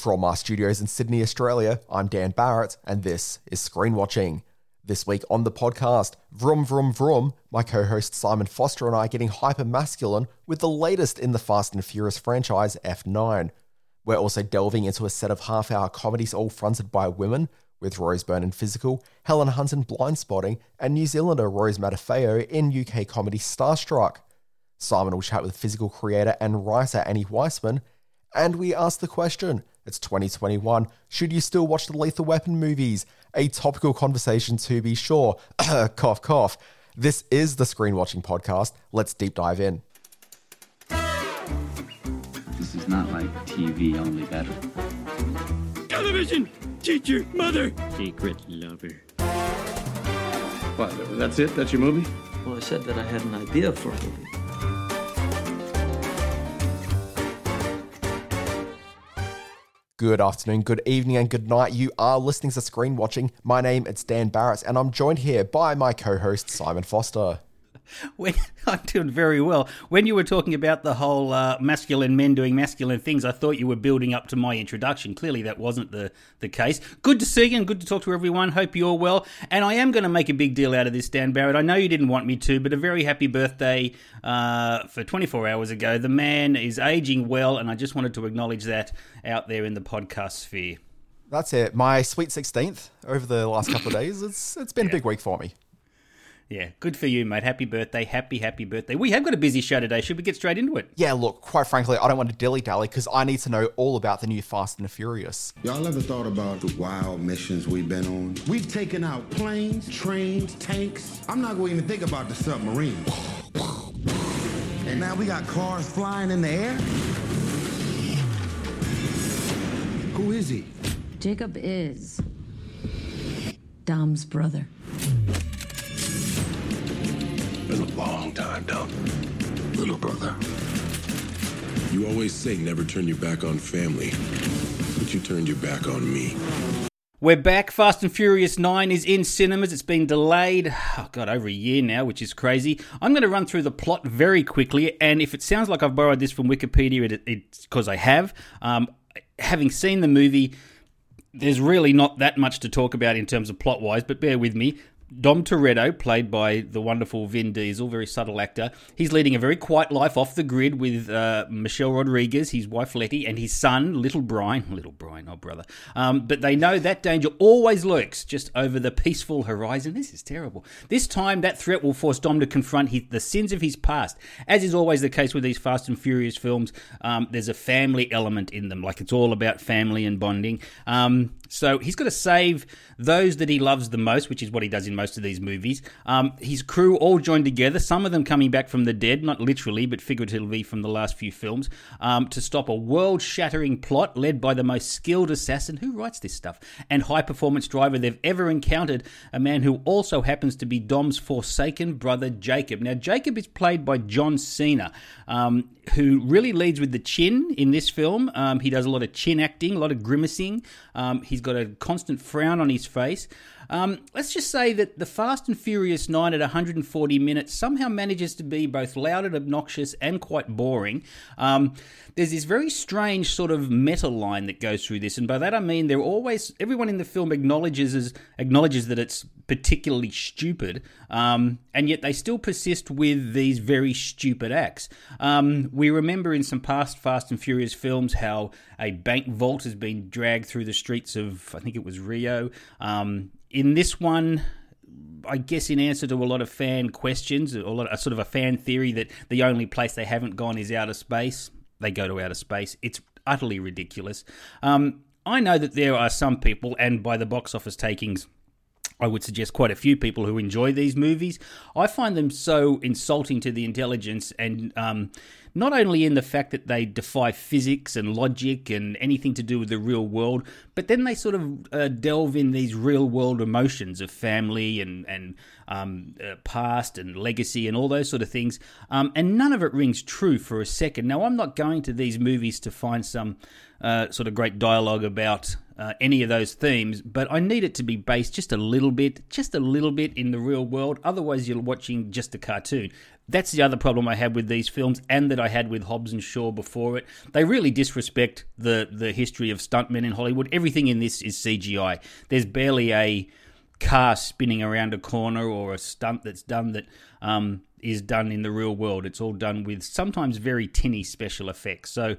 From our studios in Sydney, Australia, I'm Dan Barrett, and this is Screen Watching. This week on the podcast, Vroom Vroom Vroom, my co host Simon Foster and I getting hyper masculine with the latest in the Fast and Furious franchise, F9. We're also delving into a set of half hour comedies all fronted by women, with Rose Byrne in Physical, Helen Hunt in Blindspotting, and New Zealander Rose Matafeo in UK comedy Starstruck. Simon will chat with physical creator and writer Annie Weisman, and we ask the question it's 2021. Should you still watch the Lethal Weapon movies? A topical conversation to be sure. cough, cough. This is the Screen Watching Podcast. Let's deep dive in. This is not like TV, only better. Television! Teacher! Mother! Secret lover. What, that's it? That's your movie? Well, I said that I had an idea for a movie. Good afternoon, good evening, and good night. You are listening to Screen Watching. My name is Dan Barrett, and I'm joined here by my co-host Simon Foster. When, I'm doing very well. When you were talking about the whole uh, masculine men doing masculine things, I thought you were building up to my introduction. Clearly, that wasn't the, the case. Good to see you and good to talk to everyone. Hope you're well. And I am going to make a big deal out of this, Dan Barrett. I know you didn't want me to, but a very happy birthday uh, for 24 hours ago. The man is aging well, and I just wanted to acknowledge that out there in the podcast sphere. That's it. My sweet 16th over the last couple of days. It's It's been a big week for me. Yeah, good for you, mate. Happy birthday. Happy, happy birthday. We have got a busy show today. Should we get straight into it? Yeah, look, quite frankly, I don't want to dilly dally because I need to know all about the new Fast and the Furious. Y'all ever thought about the wild missions we've been on? We've taken out planes, trains, tanks. I'm not going to even think about the submarine. And now we got cars flying in the air? Who is he? Jacob is Dom's brother. Been a long time, Dom. Little brother. You always say never turn your back on family, but you turned your back on me. We're back. Fast and Furious 9 is in cinemas. It's been delayed, oh God, over a year now, which is crazy. I'm going to run through the plot very quickly, and if it sounds like I've borrowed this from Wikipedia, it, it's because I have. Um, having seen the movie, there's really not that much to talk about in terms of plot wise, but bear with me. Dom Toretto, played by the wonderful Vin Diesel, very subtle actor. He's leading a very quiet life off the grid with uh, Michelle Rodriguez, his wife Letty, and his son, little Brian. Little Brian, oh brother. Um, but they know that danger always lurks just over the peaceful horizon. This is terrible. This time, that threat will force Dom to confront his, the sins of his past. As is always the case with these Fast and Furious films, um, there's a family element in them. Like it's all about family and bonding. Um, so he's got to save those that he loves the most, which is what he does in most of these movies. Um, his crew all joined together, some of them coming back from the dead, not literally, but figuratively from the last few films, um, to stop a world shattering plot led by the most skilled assassin who writes this stuff and high performance driver they've ever encountered, a man who also happens to be Dom's forsaken brother Jacob. Now, Jacob is played by John Cena, um, who really leads with the chin in this film. Um, he does a lot of chin acting, a lot of grimacing. Um, he's got a constant frown on his face. Um, let's just say that the Fast and Furious 9 at 140 minutes somehow manages to be both loud and obnoxious and quite boring. Um, there's this very strange sort of meta line that goes through this, and by that I mean they're always everyone in the film acknowledges acknowledges that it's particularly stupid, um, and yet they still persist with these very stupid acts. Um, we remember in some past Fast and Furious films how a bank vault has been dragged through the streets of I think it was Rio. Um, in this one, I guess in answer to a lot of fan questions, a lot of, sort of a fan theory that the only place they haven't gone is outer space. They go to outer space. It's utterly ridiculous. Um, I know that there are some people, and by the box office takings, I would suggest quite a few people who enjoy these movies. I find them so insulting to the intelligence and um, not only in the fact that they defy physics and logic and anything to do with the real world, but then they sort of uh, delve in these real world emotions of family and and um, uh, past and legacy and all those sort of things. Um, and none of it rings true for a second. Now, I'm not going to these movies to find some uh, sort of great dialogue about uh, any of those themes, but I need it to be based just a little bit, just a little bit in the real world. Otherwise, you're watching just a cartoon. That's the other problem I had with these films, and that I had with Hobbs and Shaw before it. They really disrespect the the history of stuntmen in Hollywood. Everything in this is CGI. There's barely a car spinning around a corner or a stunt that's done that um, is done in the real world. It's all done with sometimes very tinny special effects. So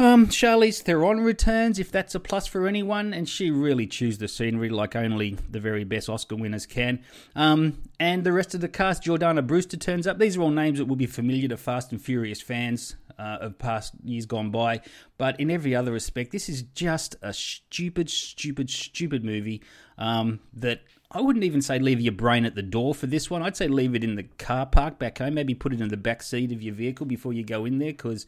um, Theron returns, if that's a plus for anyone, and she really chews the scenery like only the very best Oscar winners can. Um, and the rest of the cast, Jordana Brewster turns up. These are all names that will be familiar to Fast and Furious fans uh, of past years gone by. But in every other respect, this is just a stupid, stupid, stupid movie um, that I wouldn't even say leave your brain at the door for this one. I'd say leave it in the car park back home. Maybe put it in the back seat of your vehicle before you go in there because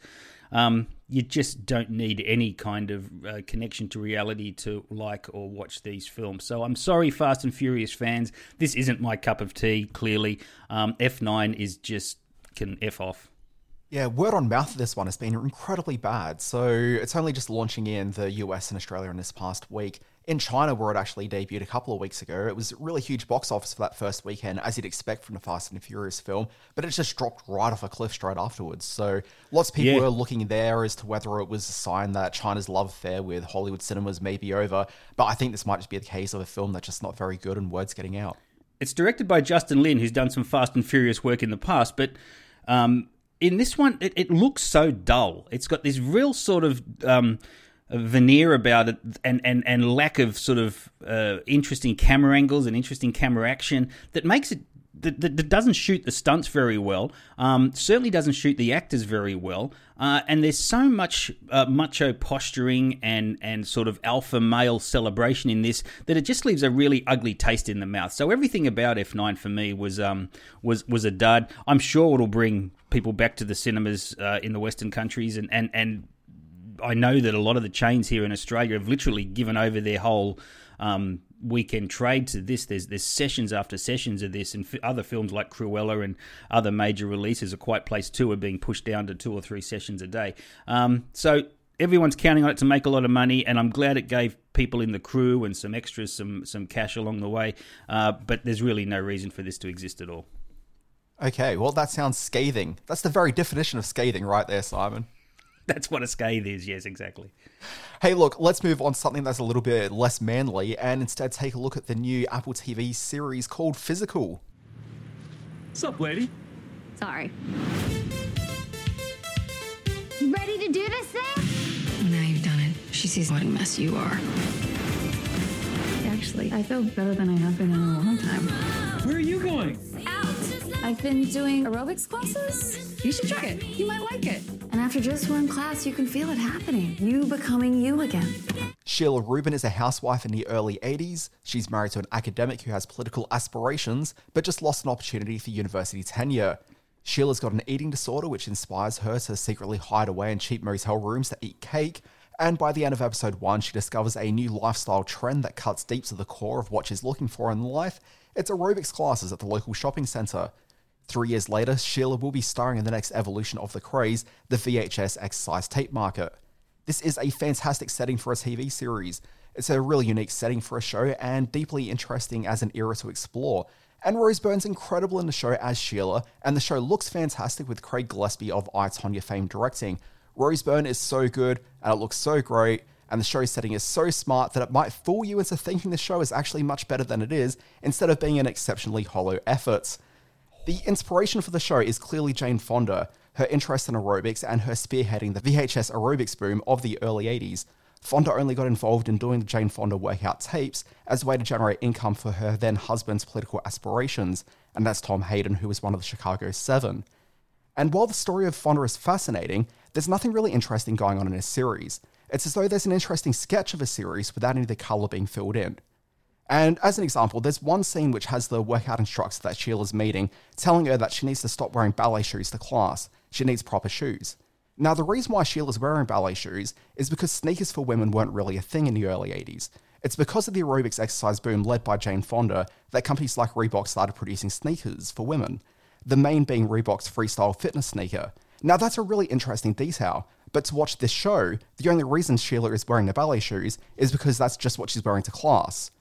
um, you just don't need any kind of uh, connection to reality to like or watch these films. So I'm sorry, Fast and Furious fans. This isn't my cup of tea, clearly. Um, F9 is just can F off. Yeah, word on mouth this one has been incredibly bad. So it's only just launching in the US and Australia in this past week. In China, where it actually debuted a couple of weeks ago, it was a really huge box office for that first weekend, as you'd expect from a Fast and Furious film, but it just dropped right off a cliff straight afterwards. So lots of people Yeah. were looking there as to whether it was a sign that China's love affair with Hollywood cinemas may be over. But I think this might just be the case of a film that's just not very good and word's getting out. It's directed by Justin Lin, who's done some Fast and Furious work in the past, but um, in this one, it, it looks so dull. It's got this real sort of um, veneer about it, and, and, and lack of sort of uh, interesting camera angles and interesting camera action that makes it. That, that that doesn't shoot the stunts very well. Um, certainly doesn't shoot the actors very well. Uh, and there's so much uh, macho posturing and and sort of alpha male celebration in this that it just leaves a really ugly taste in the mouth. So everything about F9 for me was um was was a dud. I'm sure it'll bring people back to the cinemas uh, in the Western countries, and and and I know that a lot of the chains here in Australia have literally given over their whole um, weekend trade to this. There's there's sessions after sessions of this, and f- other films like Cruella and other major releases, A Quiet Place Two, are being pushed down to two or three sessions a day. Um, so everyone's counting on it to make a lot of money, and I'm glad it gave people in the crew and some extras some some cash along the way. Uh, but there's really no reason for this to exist at all. Okay, well, that sounds scathing. That's the very definition of scathing right there, Simon. That's what a scathe is. Yes, exactly. Hey, look, let's move on to something that's a little bit less manly and instead take a look at the new Apple TV series called Physical. What's up, lady? Sorry. You ready to do this thing? Now you've done it. She sees what a mess you are. Actually, I feel better than I have been in a long time. Where are you going? Out! I've been doing aerobics classes. You should try it. You might like it. And after just one class, you can feel it happening. You becoming you again. Sheila Rubin is a housewife in the early 80s. She's married to an academic who has political aspirations, but just lost an opportunity for university tenure. Sheila's got an eating disorder which inspires her to secretly hide away in cheap motel rooms to eat cake. And by the end of episode 1, she discovers a new lifestyle trend that cuts deep to the core of what she's looking for in life. It's aerobics classes at the local shopping centre. Three years later, Sheila will be starring in the next evolution of the craze, the VHS exercise tape market. This is a fantastic setting for a TV series. It's a really unique setting for a show and deeply interesting as an era to explore. And Rose Byrne's incredible in the show as Sheila, and the show looks fantastic with Craig Gillespie of I, Tonya fame directing. Rose Byrne is so good, and it looks so great, and the show setting is so smart that it might fool you into thinking the show is actually much better than it is, instead of being an exceptionally hollow effort. The inspiration for the show is clearly Jane Fonda, her interest in aerobics, and her spearheading the VHS aerobics boom of the early 80s. Fonda only got involved in doing the Jane Fonda workout tapes as a way to generate income for her then husband's political aspirations, and that's Tom Hayden, who was one of the Chicago Seven. And while the story of Fonda is fascinating, there's nothing really interesting going on in his series. It's as though there's an interesting sketch of a series without any of the colour being filled in. And as an example, there's one scene which has the workout instructor that Sheila's meeting telling her that she needs to stop wearing ballet shoes to class. She needs proper shoes. Now, the reason why Sheila's wearing ballet shoes is because sneakers for women weren't really a thing in the early 80s. It's because of the aerobics exercise boom led by Jane Fonda that companies like Reebok started producing sneakers for women, the main being Reebok's freestyle fitness sneaker. Now, that's a really interesting detail, but to watch this show, the only reason Sheila is wearing the ballet shoes is because that's just what she's wearing to class.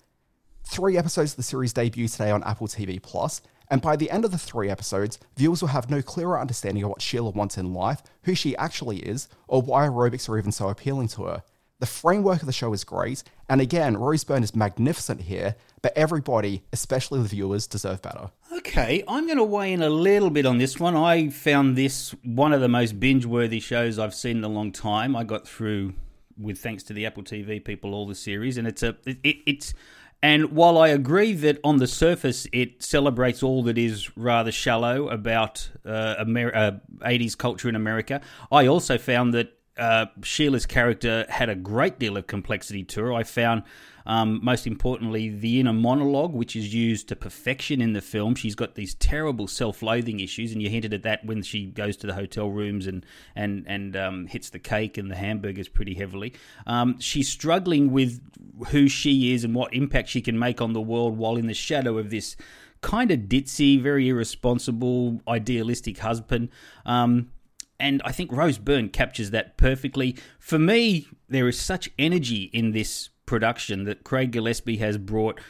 Three episodes of the series debut today on Apple TV Plus, And by the end of the three episodes, viewers will have no clearer understanding of what Sheila wants in life, who she actually is, or why aerobics are even so appealing to her. The framework of the show is great, and again, Rose Byrne is magnificent here, but everybody, especially the viewers, deserve better. Okay, I'm going to weigh in a little bit on this one. I found this one of the most binge worthy shows I've seen in a long time. I got through, with thanks to the Apple TV people, all the series, and it's a it, it, it's. And while I agree that on the surface it celebrates all that is rather shallow about uh, Amer- uh, 80s culture in America, I also found that uh, Sheila's character had a great deal of complexity to her. I found, um, most importantly, the inner monologue, which is used to perfection in the film. She's got these terrible self-loathing issues, and you hinted at that when she goes to the hotel rooms and and and um, hits the cake and the hamburgers pretty heavily. Um, she's struggling with who she is and what impact she can make on the world while in the shadow of this kind of ditzy, very irresponsible, idealistic husband. Um, and I think Rose Byrne captures that perfectly. For me, there is such energy in this production that Craig Gillespie has brought.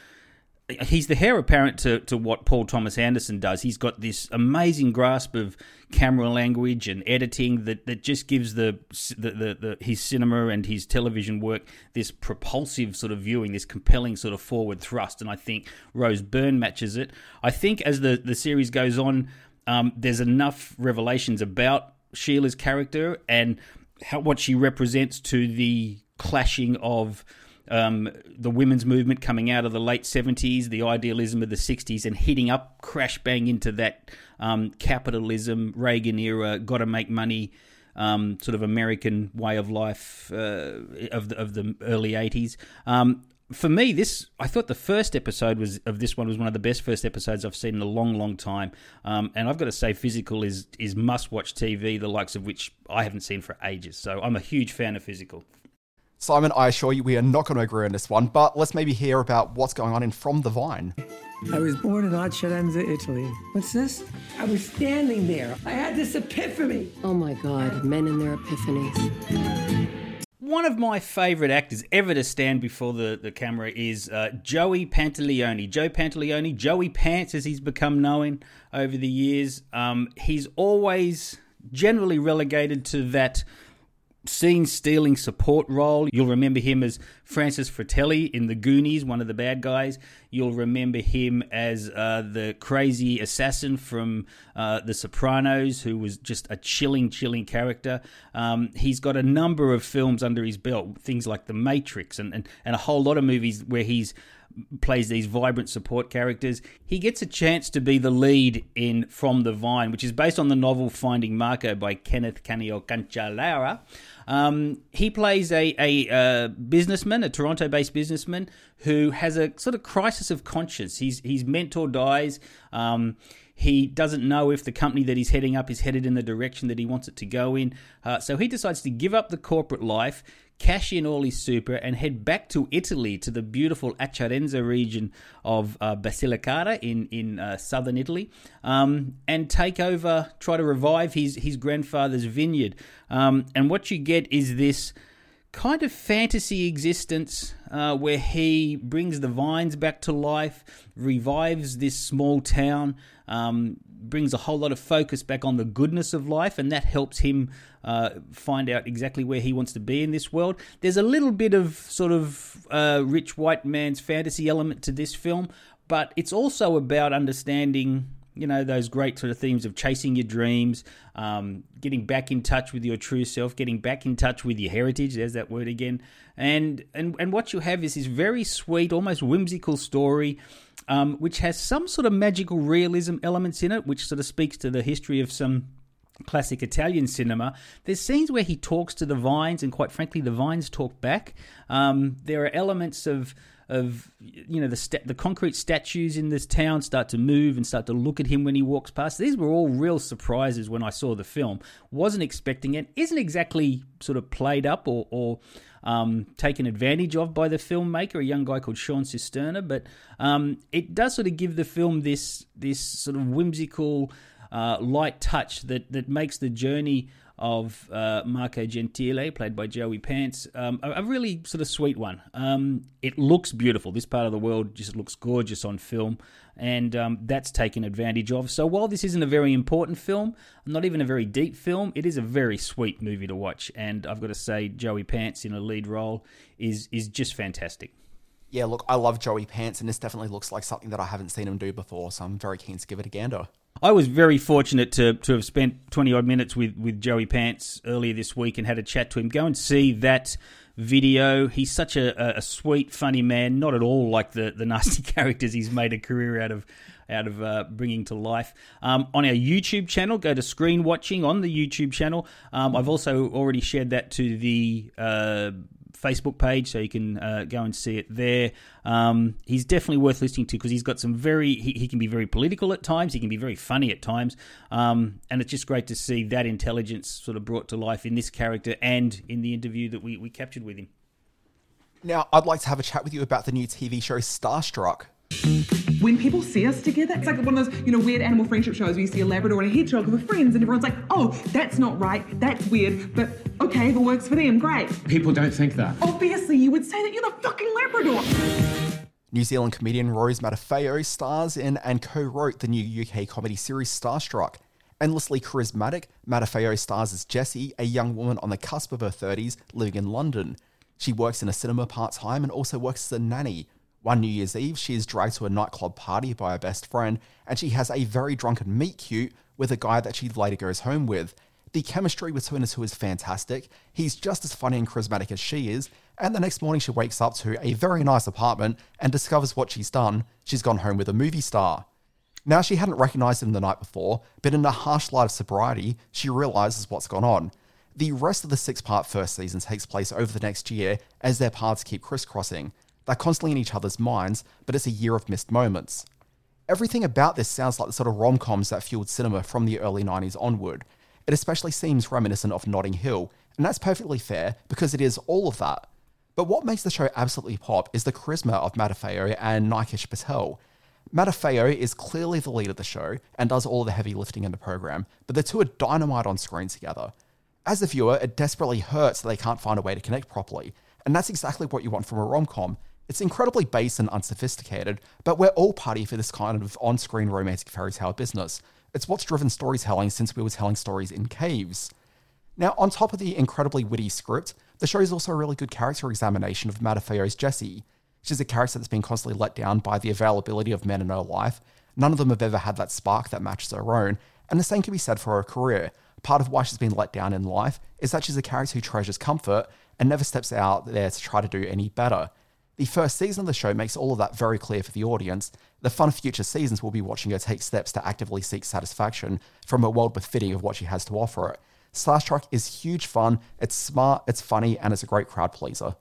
He's the heir apparent to, to what Paul Thomas Anderson does. He's got this amazing grasp of camera language and editing that, that just gives the, the, the, the his cinema and his television work this propulsive sort of viewing, this compelling sort of forward thrust. And I think Rose Byrne matches it. I think as the, the series goes on, um, there's enough revelations about Sheila's character and how, what she represents to the clashing of um, the women's movement coming out of the late 70s, the idealism of the 60s, and hitting up crash bang into that um, capitalism, Reagan era, got to make money. Um, sort of American way of life uh, of the of the early '80s. Um, for me, this I thought the first episode was of this one was one of the best first episodes I've seen in a long, long time. Um, and I've got to say, Physical is is must watch TV, the likes of which I haven't seen for ages. So I'm a huge fan of Physical. Simon, I assure you we are not going to agree on this one, but let's maybe hear about what's going on in From the Vine. I was born in Acerenza, Italy. What's this? I was standing there. I had this epiphany. Oh my God, men and their epiphanies. One of my favourite actors ever to stand before the, the camera is uh, Joey Pantoliano. Joe Pantoliano, Joey Pants as he's become known over the years. Um, he's always generally relegated to that scene stealing support role. You'll remember him as Francis Fratelli in The Goonies, one of the bad guys. You'll remember him as uh, the crazy assassin from uh, The Sopranos, who was just a chilling, chilling character. Um, he's got a number of films under his belt, things like The Matrix and, and, and a whole lot of movies where he's plays these vibrant support characters. He gets a chance to be the lead in From the Vine, which is based on the novel Finding Marco by Kenneth Canio Cancellara. Um, he plays a, a, a businessman, a Toronto based businessman, who has a sort of crisis of conscience. His, his mentor dies. Um, he doesn't know if the company that he's heading up is headed in the direction that he wants it to go in. Uh, so he decides to give up the corporate life, cash in all his super, and head back to Italy, to the beautiful Acerenza region of uh, Basilicata in in uh, southern Italy, um, and take over, try to revive his his grandfather's vineyard. Um, and what you get is this kind of fantasy existence uh, where he brings the vines back to life, revives this small town, um, brings a whole lot of focus back on the goodness of life, and that helps him uh, find out exactly where he wants to be in this world. There's a little bit of sort of uh, rich white man's fantasy element to this film, but it's also about understanding you know those great sort of themes of chasing your dreams um, getting back in touch with your true self getting back in touch with your heritage there's that word again and and and what you have is this very sweet almost whimsical story um, which has some sort of magical realism elements in it which sort of speaks to the history of some classic Italian cinema, there's scenes where he talks to the vines, and quite frankly, the vines talk back. Um, there are elements of of you know the sta- the concrete statues in this town start to move and start to look at him when he walks past. These were all real surprises when I saw the film. Wasn't expecting it. Isn't exactly sort of played up or, or um, taken advantage of by the filmmaker, a young guy called Sean Cisterna. But um, it does sort of give the film this this sort of whimsical uh, light touch that that makes the journey of uh, Marco Gentile, played by Joey Pants. Um, a, a, really sort of sweet one. Um, it looks beautiful. This part of the world just looks gorgeous on film, and um, that's taken advantage of. So while this isn't a very important film, not even a very deep film, it is a very sweet movie to watch. And I've got to say, Joey Pants in a lead role is is just fantastic yeah, look, I love Joey Pants, and this definitely looks like something that I haven't seen him do before, so I'm very keen to give it a gander. I was very fortunate to, to have spent 20 odd minutes with, with Joey Pants earlier this week and had a chat to him. Go and see that video. He's such a, a sweet, funny man, not at all like the, the nasty characters he's made a career out of out of uh, bringing to life. Um, on our YouTube channel, go to Screen Watching on the YouTube channel. Um, I've also already shared that to the uh, Facebook page, so you can uh, go and see it there. Um, he's definitely worth listening to because he's got some very, he, he, can be very political at times, he can be very funny at times, um, and it's just great to see that intelligence sort of brought to life in this character and in the interview that we, we captured with him. Now, I'd like to have a chat with you about the new TV show Starstruck. When people see us together, it's like one of those, you know, weird animal friendship shows where you see a Labrador and a hedgehog with friends, and everyone's like, oh, that's not right, that's weird, but okay, if it works for them, great. People don't think that. Obviously, you would say that you're the fucking Labrador. New Zealand comedian Rose Matafeo stars in and co wrote the new UK comedy series Starstruck. Endlessly charismatic, Matafeo stars as Jessie, a young woman on the cusp of her 30s living in London. She works in a cinema part time and also works as a nanny, one New Year's Eve, she is dragged to a nightclub party by her best friend, and she has a very drunken meet cute with a guy that she later goes home with. The chemistry between the two is fantastic. He's just as funny and charismatic as she is, and the next morning she wakes up to a very nice apartment and discovers what she's done. She's gone home with a movie star. Now, she hadn't recognized him the night before, but in the harsh light of sobriety, she realizes what's gone on. The rest of the six part first season takes place over the next year as their paths keep crisscrossing. They're constantly in each other's minds, but it's a year of missed moments. Everything about this sounds like the sort of rom coms that fueled cinema from the early 90s onward. It especially seems reminiscent of Notting Hill, and that's perfectly fair because it is all of that. But what makes the show absolutely pop is the charisma of Matafeo and Nikesh Patel. Matafeo is clearly the lead of the show and does all the heavy lifting in the program, but the two are dynamite on screen together. As a viewer, it desperately hurts that they can't find a way to connect properly, and that's exactly what you want from a rom com it's incredibly base and unsophisticated, but we're all party for this kind of on screen romantic fairy tale business. It's what's driven storytelling since we were telling stories in caves. Now, on top of the incredibly witty script, the show is also a really good character examination of Matafeo's Jessie. She's a character that's been constantly let down by the availability of men in her life. None of them have ever had that spark that matches her own, and the same can be said for her career. Part of why she's been let down in life is that she's a character who treasures comfort and never steps out there to try to do any better. The first season of the show makes all of that very clear for the audience. The fun of future seasons will be watching her take steps to actively seek satisfaction from a world befitting of what she has to offer it. Starstruck is huge fun, it's smart, it's funny, and it's a great crowd pleaser.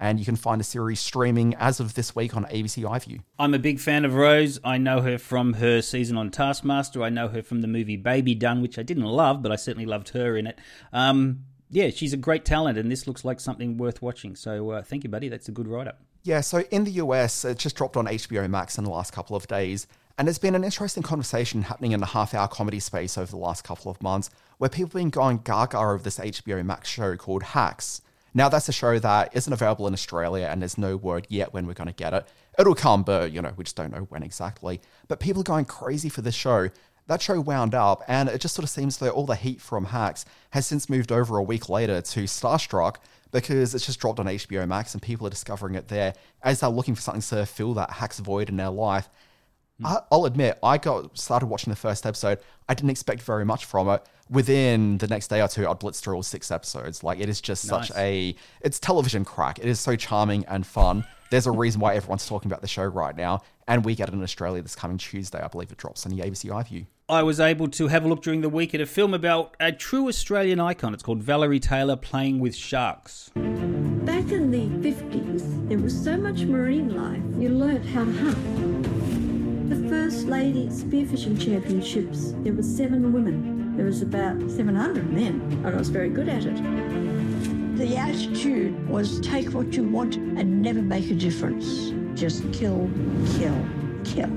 And you can find the series streaming as of this week on ABC iView. I'm a big fan of Rose. I know her from her season on Taskmaster. I know her from the movie Baby Done, which I didn't love, but I certainly loved her in it. Um, yeah, she's a great talent, and this looks like something worth watching. So uh, thank you, buddy. That's a good write up. Yeah, so in the US, it just dropped on HBO Max in the last couple of days. And there's been an interesting conversation happening in the half hour comedy space over the last couple of months where people have been going gaga over this HBO Max show called Hacks. Now, that's a show that isn't available in Australia and there's no word yet when we're going to get it. It'll come, but, you know, we just don't know when exactly. But people are going crazy for this show. That show wound up, and it just sort of seems that all the heat from Hacks has since moved over a week later to Starstruck, because it's just dropped on HBO Max and people are discovering it there as they're looking for something to fill that hacks void in their life. Mm. I, will admit, I got started watching the first episode. I didn't expect very much from it. Within the next day or two, I'd blitz through all six episodes. Like it is just nice. such a it's television crack. It is so charming and fun. There's a reason why everyone's talking about the show right now, and we get it in Australia this coming Tuesday. I believe it drops on the ABC iView. I was able to have a look during the week at a film about a true Australian icon. It's called Valerie Taylor Playing with Sharks. Back in the 50s, there was so much marine life, you learnt how to hunt. The first lady spearfishing championships, there were seven women. There was about 700 men, and I was very good at it. The attitude was take what you want and never make a difference. Just kill, kill, kill.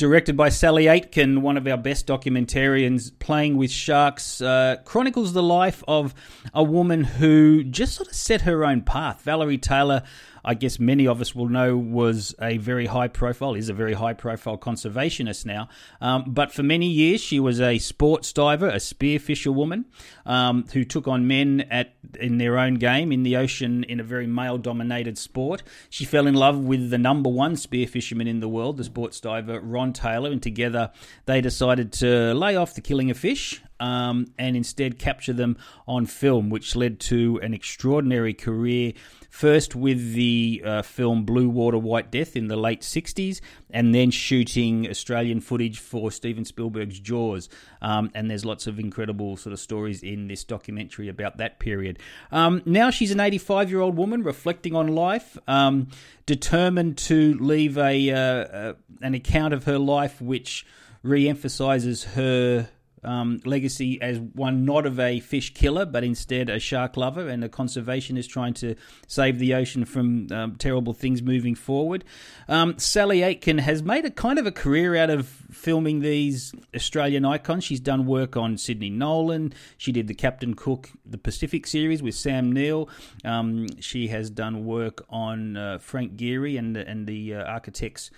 Directed by Sally Aitken, one of our best documentarians, playing with sharks, uh, chronicles the life of a woman who just sort of set her own path. Valerie Taylor I guess many of us will know was a very high profile, is a very high profile conservationist now. Um, but for many years, she was a sports diver, a spearfisher woman um, who took on men at in their own game in the ocean in a very male dominated sport. She fell in love with the number one spearfisherman in the world, the sports diver Ron Taylor, and together they decided to lay off the killing of fish um, and instead capture them on film, which led to an extraordinary career. First with the uh, film Blue Water, White Death in the late 60s, and then shooting Australian footage for Steven Spielberg's Jaws. Um, and there's lots of incredible sort of stories in this documentary about that period. Um, now she's an 85 year old woman reflecting on life, um, determined to leave a uh, uh, an account of her life which re emphasizes her um, legacy as one not of a fish killer, but instead a shark lover and a conservationist trying to save the ocean from um, terrible things moving forward. Um, Sally Aitken has made a kind of a career out of filming these Australian icons. She's done work on Sidney Nolan. She did the Captain Cook, the Pacific series with Sam Neill. Um, she has done work on uh, Frank Gehry and, and the uh, architects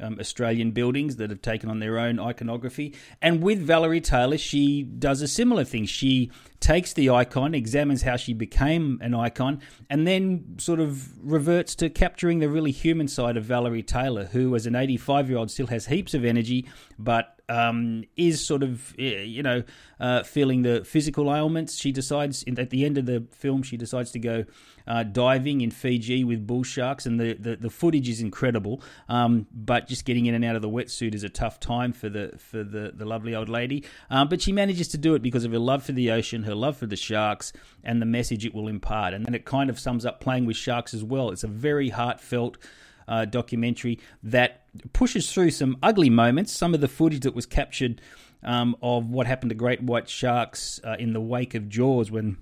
um, Australian buildings that have taken on their own iconography. And with Valerie Taylor, she does a similar thing. She takes the icon, examines how she became an icon, and then sort of reverts to capturing the really human side of Valerie Taylor, who, as an 85 year old, still has heaps of energy, but um, is sort of, eh, you know, uh, feeling the physical ailments. She decides, at the end of the film, she decides to go uh, diving in Fiji with bull sharks, and the, the, the footage is incredible. Um, but just getting in and out of the wetsuit is a tough time for the for the, the lovely old lady. Um, but she manages to do it because of her love for the ocean, her love for the sharks, and the message it will impart. And, and it kind of sums up playing with sharks as well. It's a very heartfelt. Uh, documentary that pushes through some ugly moments. Some of the footage that was captured um, of what happened to great white sharks uh, in the wake of Jaws when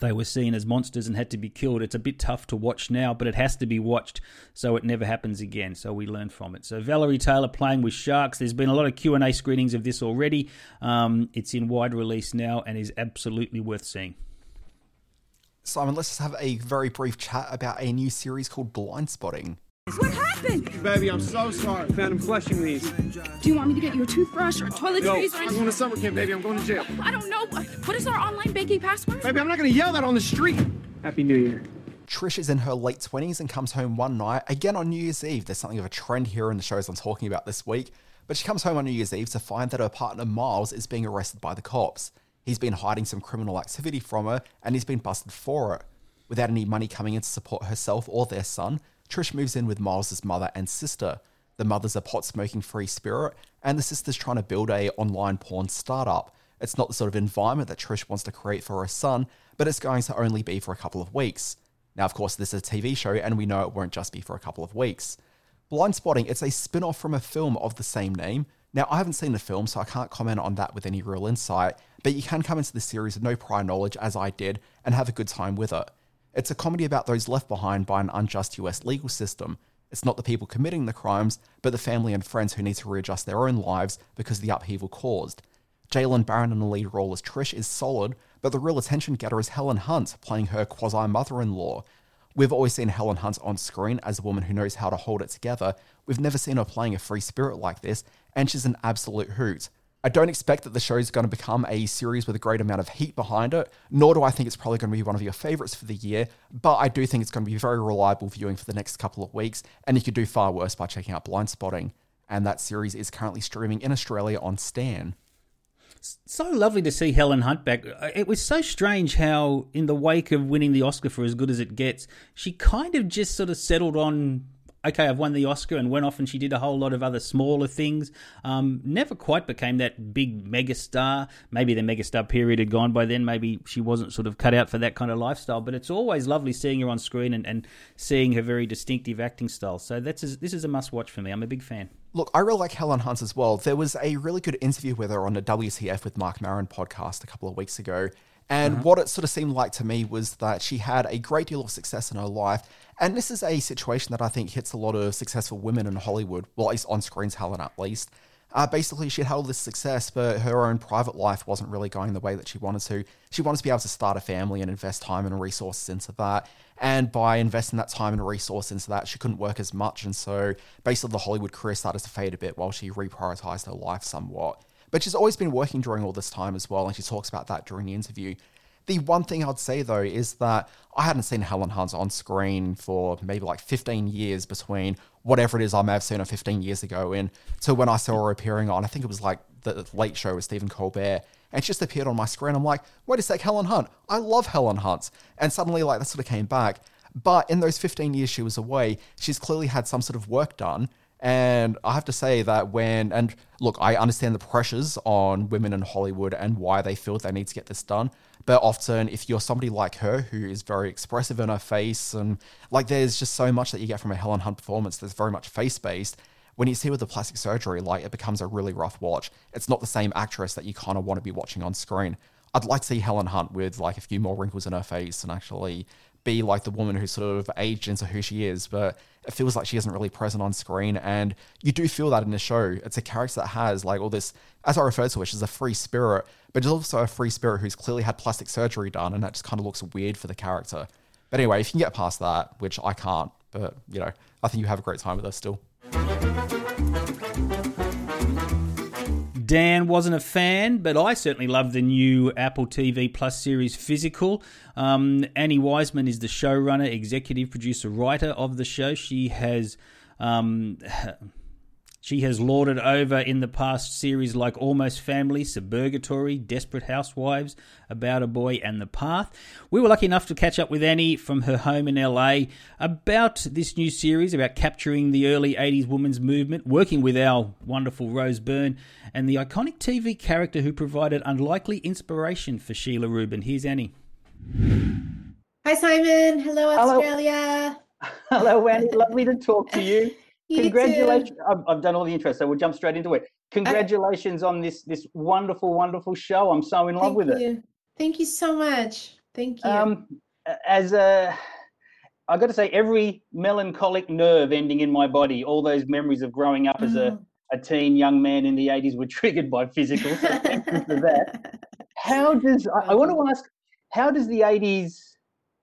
they were seen as monsters and had to be killed. It's a bit tough to watch now, but it has to be watched so it never happens again. So we learn from it. So Valerie Taylor playing with sharks. There's been a lot of Q and A screenings of this already. Um, it's in wide release now and is absolutely worth seeing. Simon, let's just have a very brief chat about a new series called Blindspotting. What happened? Baby, I'm so sorry. Found him flushing these. Do you want me to get you a toothbrush or a toiletries? No, or I'm going to summer camp, baby. I'm going to jail. I don't know. What is our online banking password? Baby, I'm not going to yell that on the street. Happy New Year. Trish is in her late 20s and comes home one night, again on New Year's Eve. There's something of a trend here in the shows I'm talking about this week. But she comes home on New Year's Eve to find that her partner Miles is being arrested by the cops. He's been hiding some criminal activity from her and he's been busted for it. Without any money coming in to support herself or their son, Trish moves in with Miles' mother and sister. The mother's a pot smoking free spirit, and the sister's trying to build a online porn startup. It's not the sort of environment that Trish wants to create for her son, but it's going to only be for a couple of weeks. Now, of course, this is a TV show, and we know it won't just be for a couple of weeks. Blindspotting, it's a spin off from a film of the same name. Now, I haven't seen the film, so I can't comment on that with any real insight, but you can come into the series with no prior knowledge, as I did, and have a good time with it. It's a comedy about those left behind by an unjust US legal system. It's not the people committing the crimes, but the family and friends who need to readjust their own lives because of the upheaval caused. Jaylen Barron in the lead role as Trish is solid, but the real attention getter is Helen Hunt, playing her quasi mother in law. We've always seen Helen Hunt on screen as a woman who knows how to hold it together. We've never seen her playing a free spirit like this, and she's an absolute hoot. I don't expect that the show is going to become a series with a great amount of heat behind it, nor do I think it's probably going to be one of your favorites for the year, but I do think it's going to be very reliable viewing for the next couple of weeks, and you could do far worse by checking out Blindspotting. And that series is currently streaming in Australia on Stan. So lovely to see Helen Hunt back. It was so strange how, in the wake of winning the Oscar for As Good as It Gets, she kind of just sort of settled on okay, I've won the Oscar and went off and she did a whole lot of other smaller things. Um, never quite became that big megastar. Maybe the megastar period had gone by then. Maybe she wasn't sort of cut out for that kind of lifestyle. But it's always lovely seeing her on screen and, and seeing her very distinctive acting style. So that's a, this is a must watch for me. I'm a big fan. Look, I really like Helen Hunt as well. There was a really good interview with her on the WTF with Marc Maron podcast a couple of weeks ago. And Uh-huh. what it sort of seemed like to me was that she had a great deal of success in her life. And this is a situation that I think hits a lot of successful women in Hollywood, well, at least on screen talent at least. Uh, basically, she had all this success, but her own private life wasn't really going the way that she wanted to. She wanted to be able to start a family and invest time and resources into that. And by investing that time and resource into that, she couldn't work as much. And so basically, the Hollywood career started to fade a bit while she reprioritized her life somewhat. But she's always been working during all this time as well. And she talks about that during the interview. The one thing I'd say though is that I hadn't seen Helen Hunt on screen for maybe like 15 years between whatever it is I may have seen her 15 years ago and to when I saw her appearing on, I think it was like the Late Show with Stephen Colbert. And she just appeared on my screen. I'm like, wait a sec, Helen Hunt. I love Helen Hunt. And suddenly, like, that sort of came back. But in those 15 years she was away, she's clearly had some sort of work done. And I have to say that when, and look, I understand the pressures on women in Hollywood and why they feel they need to get this done. But often, if you're somebody like her who is very expressive in her face, and like there's just so much that you get from a Helen Hunt performance that's very much face based, when you see with the plastic surgery, like it becomes a really rough watch. It's not the same actress that you kind of want to be watching on screen. I'd like to see Helen Hunt with like a few more wrinkles in her face and actually be like the woman who sort of aged into who she is, but it feels like she isn't really present on screen. And you do feel that in the show. It's a character that has like all this, as I refer to it, she's a free spirit, but she's also a free spirit who's clearly had plastic surgery done, and that just kind of looks weird for the character. But anyway, if you can get past that, which I can't, but you know, I think you have a great time with her still. Dan wasn't a fan, but I certainly love the new Apple TV Plus series Physical. Um, Annie Weisman is the showrunner, executive producer, writer of the show. She has. Um, she has lauded over in the past series like Almost Family, Suburgatory, Desperate Housewives, About a Boy, and The Path. We were lucky enough to catch up with Annie from her home in LA about this new series, about capturing the early 80s women's movement, working with our wonderful Rose Byrne, and the iconic TV character who provided unlikely inspiration for Sheila Rubin. Here's Annie. Hi, Simon. Hello, Hello. Australia. Hello, Annie. Lovely to talk to you. You Congratulations. I've, I've done all the intro, so we'll jump straight into it. Congratulations on this this wonderful, wonderful show. I'm so in love with it. Thank you so much. Thank you. Um, as a, I got to say, every melancholic nerve ending in my body, all those memories of growing up as a, a teen young man in the 80s were triggered by physical. So thank you for that. How does, I, I want to ask, how does the 80s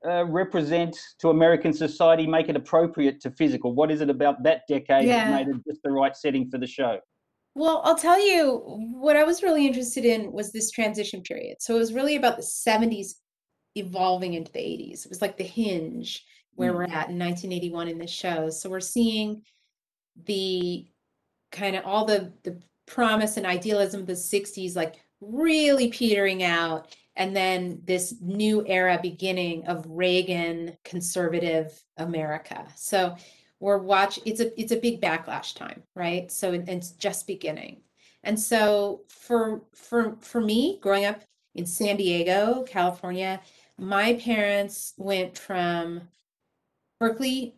uh, represent to American society, make it appropriate to physical? What is it about that decade Yeah. that made it just the right setting for the show? Well, I'll tell you what I was really interested in was this transition period. So it was really about the 70s evolving into the 80s. It was like the hinge where Mm. we're at in 1981 in this show. So we're seeing the kind of all the the promise and idealism of the 60s like really petering out and then this new era beginning of Reagan conservative America. So we're watch it's a it's a big backlash time, right? So it- it's just beginning. And so for for for me growing up in San Diego, California, my parents went from Berkeley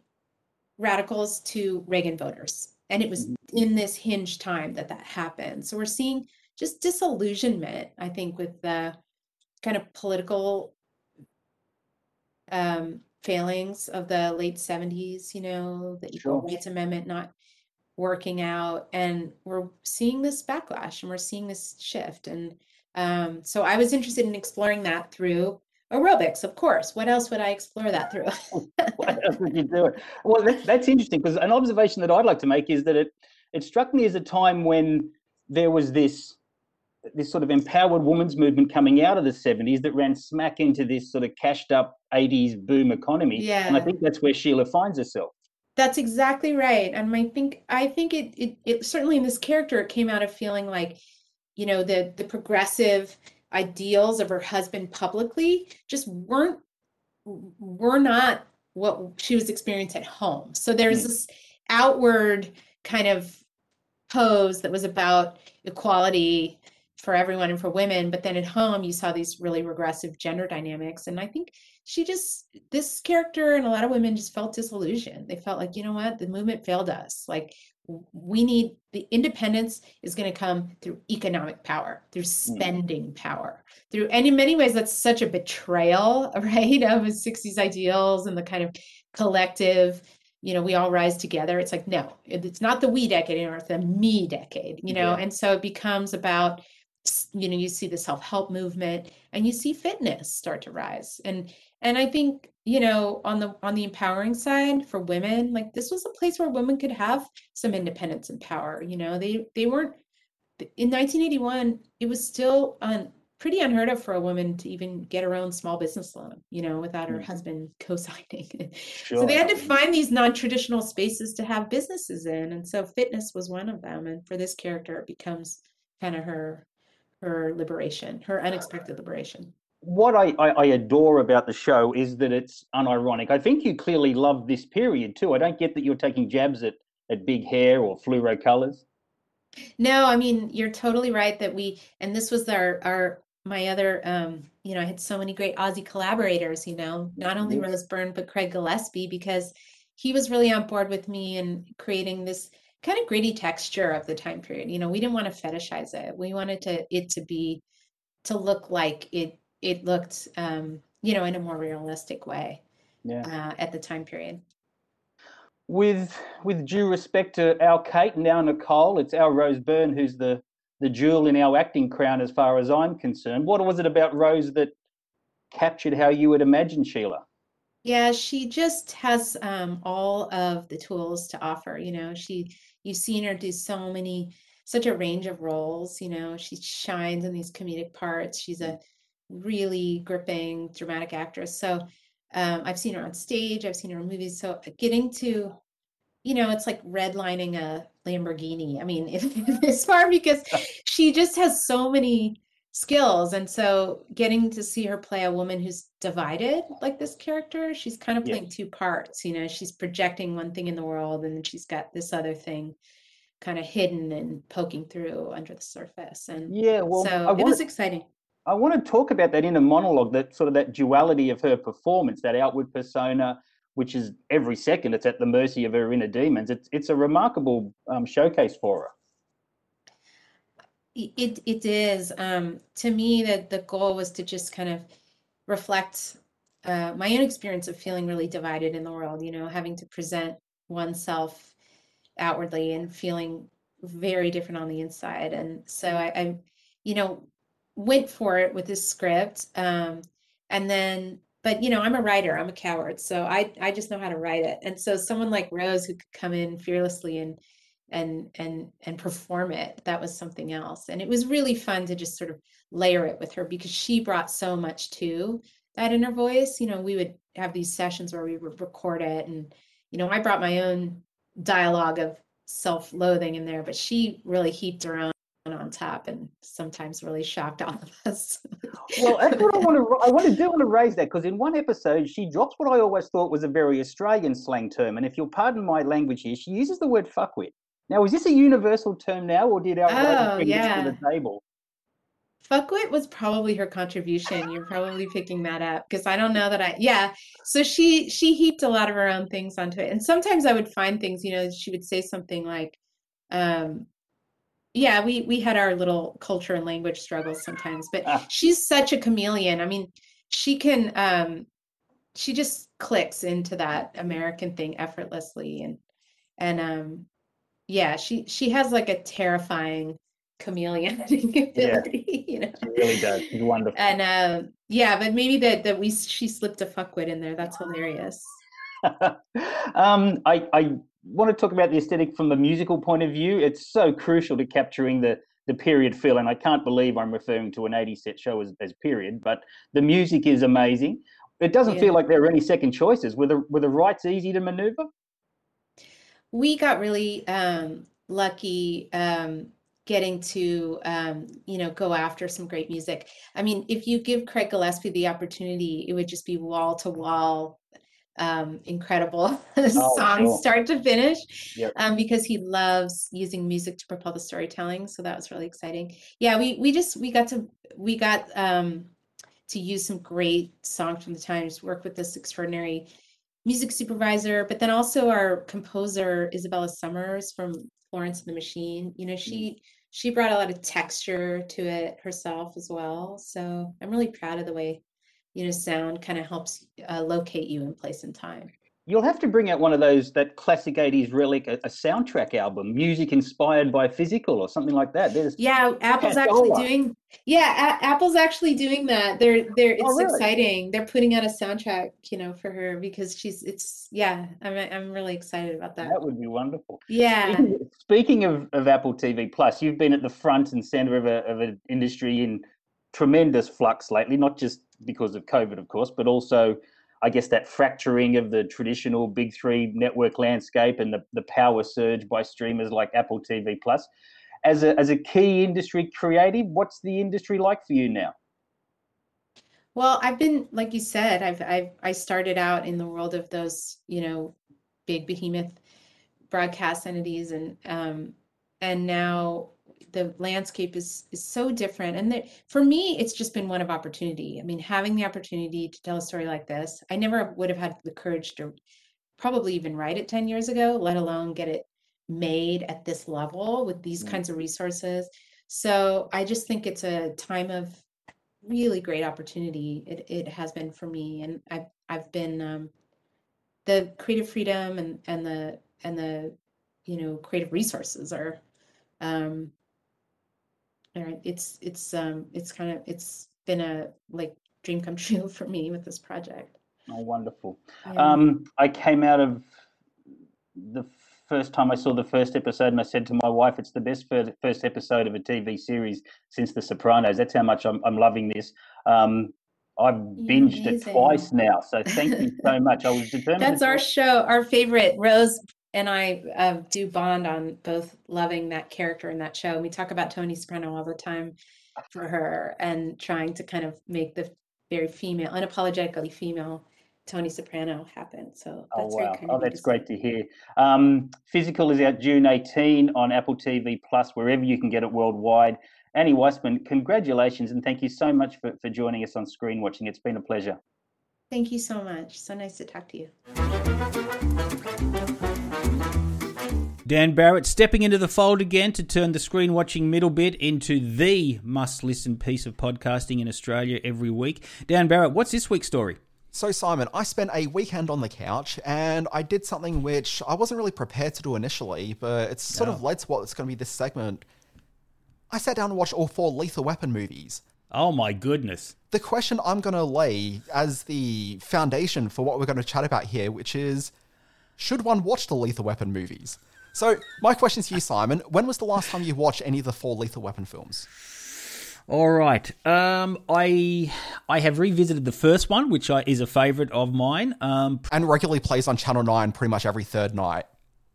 radicals to Reagan voters. And it was in this hinge time that that happened. So we're seeing just disillusionment, I think, with the kind of political um, failings of the late 70s, you know, the Equal Sure. Rights Amendment not working out. And we're seeing this backlash and we're seeing this shift. And um, so I was interested in exploring that through aerobics, of course. What else would I explore that through? what else would you do it? Well, that's, that's interesting because an observation that I'd like to make is that it it struck me as a time when there was this this sort of empowered women's movement coming out of the 70s that ran smack into this sort of cashed up 80s boom economy. Yeah. And I think that's where Sheila finds herself. That's exactly right. And I think I think it, it it certainly in this character it came out of feeling like, you know, the the progressive ideals of her husband publicly just weren't were not what she was experiencing at home. So there's hmm. this outward kind of pose that was about equality for everyone and for women, but then at home you saw these really regressive gender dynamics. And I think she just this character and a lot of women just felt disillusioned. They felt like, you know what, the movement failed us. Like we need the independence is going to come through economic power, through hmm. spending power, through, and in many ways, that's such a betrayal, right, of the 60s ideals and the kind of collective, you know, we all rise together. It's like, no, it's not the we decade anymore, it's the me decade, you know, Yeah. and so it becomes about, you know, you see the self-help movement and you see fitness start to rise. And and I think, you know, on the on the empowering side for women, like this was a place where women could have some independence and power. You know, they they weren't in 1981. It was still un, pretty unheard of for a woman to even get her own small business loan. You know, without her mm. husband co-signing. So they had to find these non-traditional spaces to have businesses in, and so fitness was one of them. And for this character, it becomes kind of her her liberation, her unexpected liberation. what I, I, I adore about the show is that it's unironic. I think you clearly love this period too. I don't get that you're taking jabs at, at big hair or fluoro colors. No, I mean, you're totally right that we, and this was our, our, my other, um, you know, I had so many great Aussie collaborators, you know, not only. Rose Byrne, but Craig Gillespie, because he was really on board with me and creating this kind of gritty texture of the time period. You know, we didn't want to fetishize it. We wanted to, it to be, to look like it, it looked, um, you know, in a more realistic way, Yeah. uh, at the time period. With with due respect to our Kate and our Nicole, it's our Rose Byrne who's the the jewel in our acting crown, as far as I'm concerned. What was it about Rose that captured how you would imagine Sheila? Yeah, she just has um, all of the tools to offer. You know, she you've seen her do so many, such a range of roles. You know, she shines in these comedic parts. She's a really gripping dramatic actress. So um, I've seen her on stage. I've seen her in movies. So getting to, you know, it's like redlining a Lamborghini. I mean, it's far because she just has so many skills and so getting to see her play a woman who's divided like this character she's kind of Yeah. playing two parts you know she's projecting one thing in the world and then she's got this other thing kind of hidden and poking through under the surface and Yeah, well, so I it was exciting I want to talk about that in a monologue, that sort of that duality of her performance, that outward persona, which is every second it's at the mercy of her inner demons. It's it's a remarkable um, showcase for her. It it is. Um, to me, that the goal was to just kind of reflect uh, my own experience of feeling really divided in the world. You know, having to present oneself outwardly and feeling very different on the inside. And so I, I you know, went for it with this script. Um, and then, but you know, I'm a writer. I'm a coward, so I I just know how to write it. And so someone like Rose who could come in fearlessly and and and and perform it that was something else and it was really fun to just sort of layer it with her because she brought so much to that inner voice you know we would have these sessions where we would record it and you know i brought my own dialogue of self-loathing in there but she really heaped her own on top and sometimes really shocked all of us Well, that's what I want to. I want to do want to raise that because in one episode she drops what I always thought was a very Australian slang term, and if you'll pardon my language here, she uses the word fuckwit. Now, is this a universal term now, or did our Oh, yeah. to the table? Fuckwit was probably her contribution. You're probably picking that up because I don't know that I yeah. So she she heaped a lot of her own things onto it. And sometimes I would find things, you know, she would say something like, um, yeah, we we had our little culture and language struggles sometimes, but she's such a chameleon. I mean, she can um she just clicks into that American thing effortlessly and and um yeah, she she has like a terrifying chameleon ability, you know. She really does. She's wonderful. And um yeah, but maybe that that we she slipped a fuckwit in there. That's hilarious. um, I, I want to talk about the aesthetic from the musical point of view. It's so crucial to capturing the the period feel, and I can't believe I'm referring to an 80s set show as, as period, but the music is amazing. It doesn't Yeah. feel like there are any second choices. Were the were the rights easy to maneuver? We got really um lucky um getting to um you know go after some great music. I mean, if you give Craig Gillespie the opportunity, it would just be wall to wall um incredible songs sure. start to finish Yep. um because he loves using music to propel the storytelling so that was really exciting yeah we we just we got to we got um to use some great songs from the times work with this extraordinary music supervisor but then also our composer isabella summers from Florence and the Machine. You know, she she brought a lot of texture to it herself as well. So I'm really proud of the way, you know, sound kind of helps uh, locate you in place and time. You'll have to bring out one of those that classic '80s relic, a, a soundtrack album, music inspired by physical or something like that. There's Yeah, Apple's actually doing. Yeah, A- Apple's actually doing that. They're they're oh, it's Oh, really? exciting. They're putting out a soundtrack, you know, for her because she's it's yeah. I'm I'm really excited about that. That would be wonderful. Yeah. Speaking, speaking of, of Apple TV Plus, you've been at the front and center of, a, of an industry in tremendous flux lately, not just because of COVID, of course, but also, I guess, that fracturing of the traditional big three network landscape and the, the power surge by streamers like Apple TV Plus. As a, as a key industry creative, what's the industry like for you now? Well, I've been, like you said, I've I've I started out in the world of those, you know, big behemoth broadcast entities and um and now the landscape is is so different. And there, for me, it's just been one of opportunity. I mean, having the opportunity to tell a story like this, I never would have had the courage to probably even write it 10 years ago, let alone get it made at this level with these kinds of resources. So I just think it's a time of really great opportunity. It it has been for me, and I've I've been um, the creative freedom and and the and the you know creative resources are um all right it's it's um it's kind of it's been a like dream come true for me with this project Oh, wonderful. Yeah. Um, I came out of the first time I saw the first episode, and I said to my wife, "It's the best first episode of a TV series since The Sopranos." That's how much I'm, I'm loving this. Um, I've binged it twice now, so thank you so much. I was determined. That's our show, our favorite. Rose and I uh, do bond on both loving that character in that show. We talk about Tony Soprano all the time for her and trying to kind of make the very female, unapologetically female Tony Soprano happen. So Oh that's very wow! kind Oh, that's to great to hear. Um, Physical is out June 18 on Apple TV Plus, wherever you can get it worldwide. Annie Weisman, congratulations and thank you so much for, for joining us on Screen Watching. It's been a pleasure. Thank you so much. So nice to talk to you. Dan Barrett stepping into the fold again to turn the screen watching middle bit into the must listen piece of podcasting in Australia every week. Dan Barrett, what's this week's story? So, Simon, I spent a weekend on the couch and I did something which I wasn't really prepared to do initially, but it's sort of led to what's going to be this segment. I sat down and watched all four Lethal Weapon movies. Oh my goodness. The question I'm going to lay as the foundation for what we're going to chat about here, which is should one watch the Lethal Weapon movies? So, my question to you, Simon, when was the last time you watched any of the four Lethal Weapon films? All right. Um, I I have revisited the first one, which I, is a favourite of mine. Um, And regularly plays on Channel 9 pretty much every third night.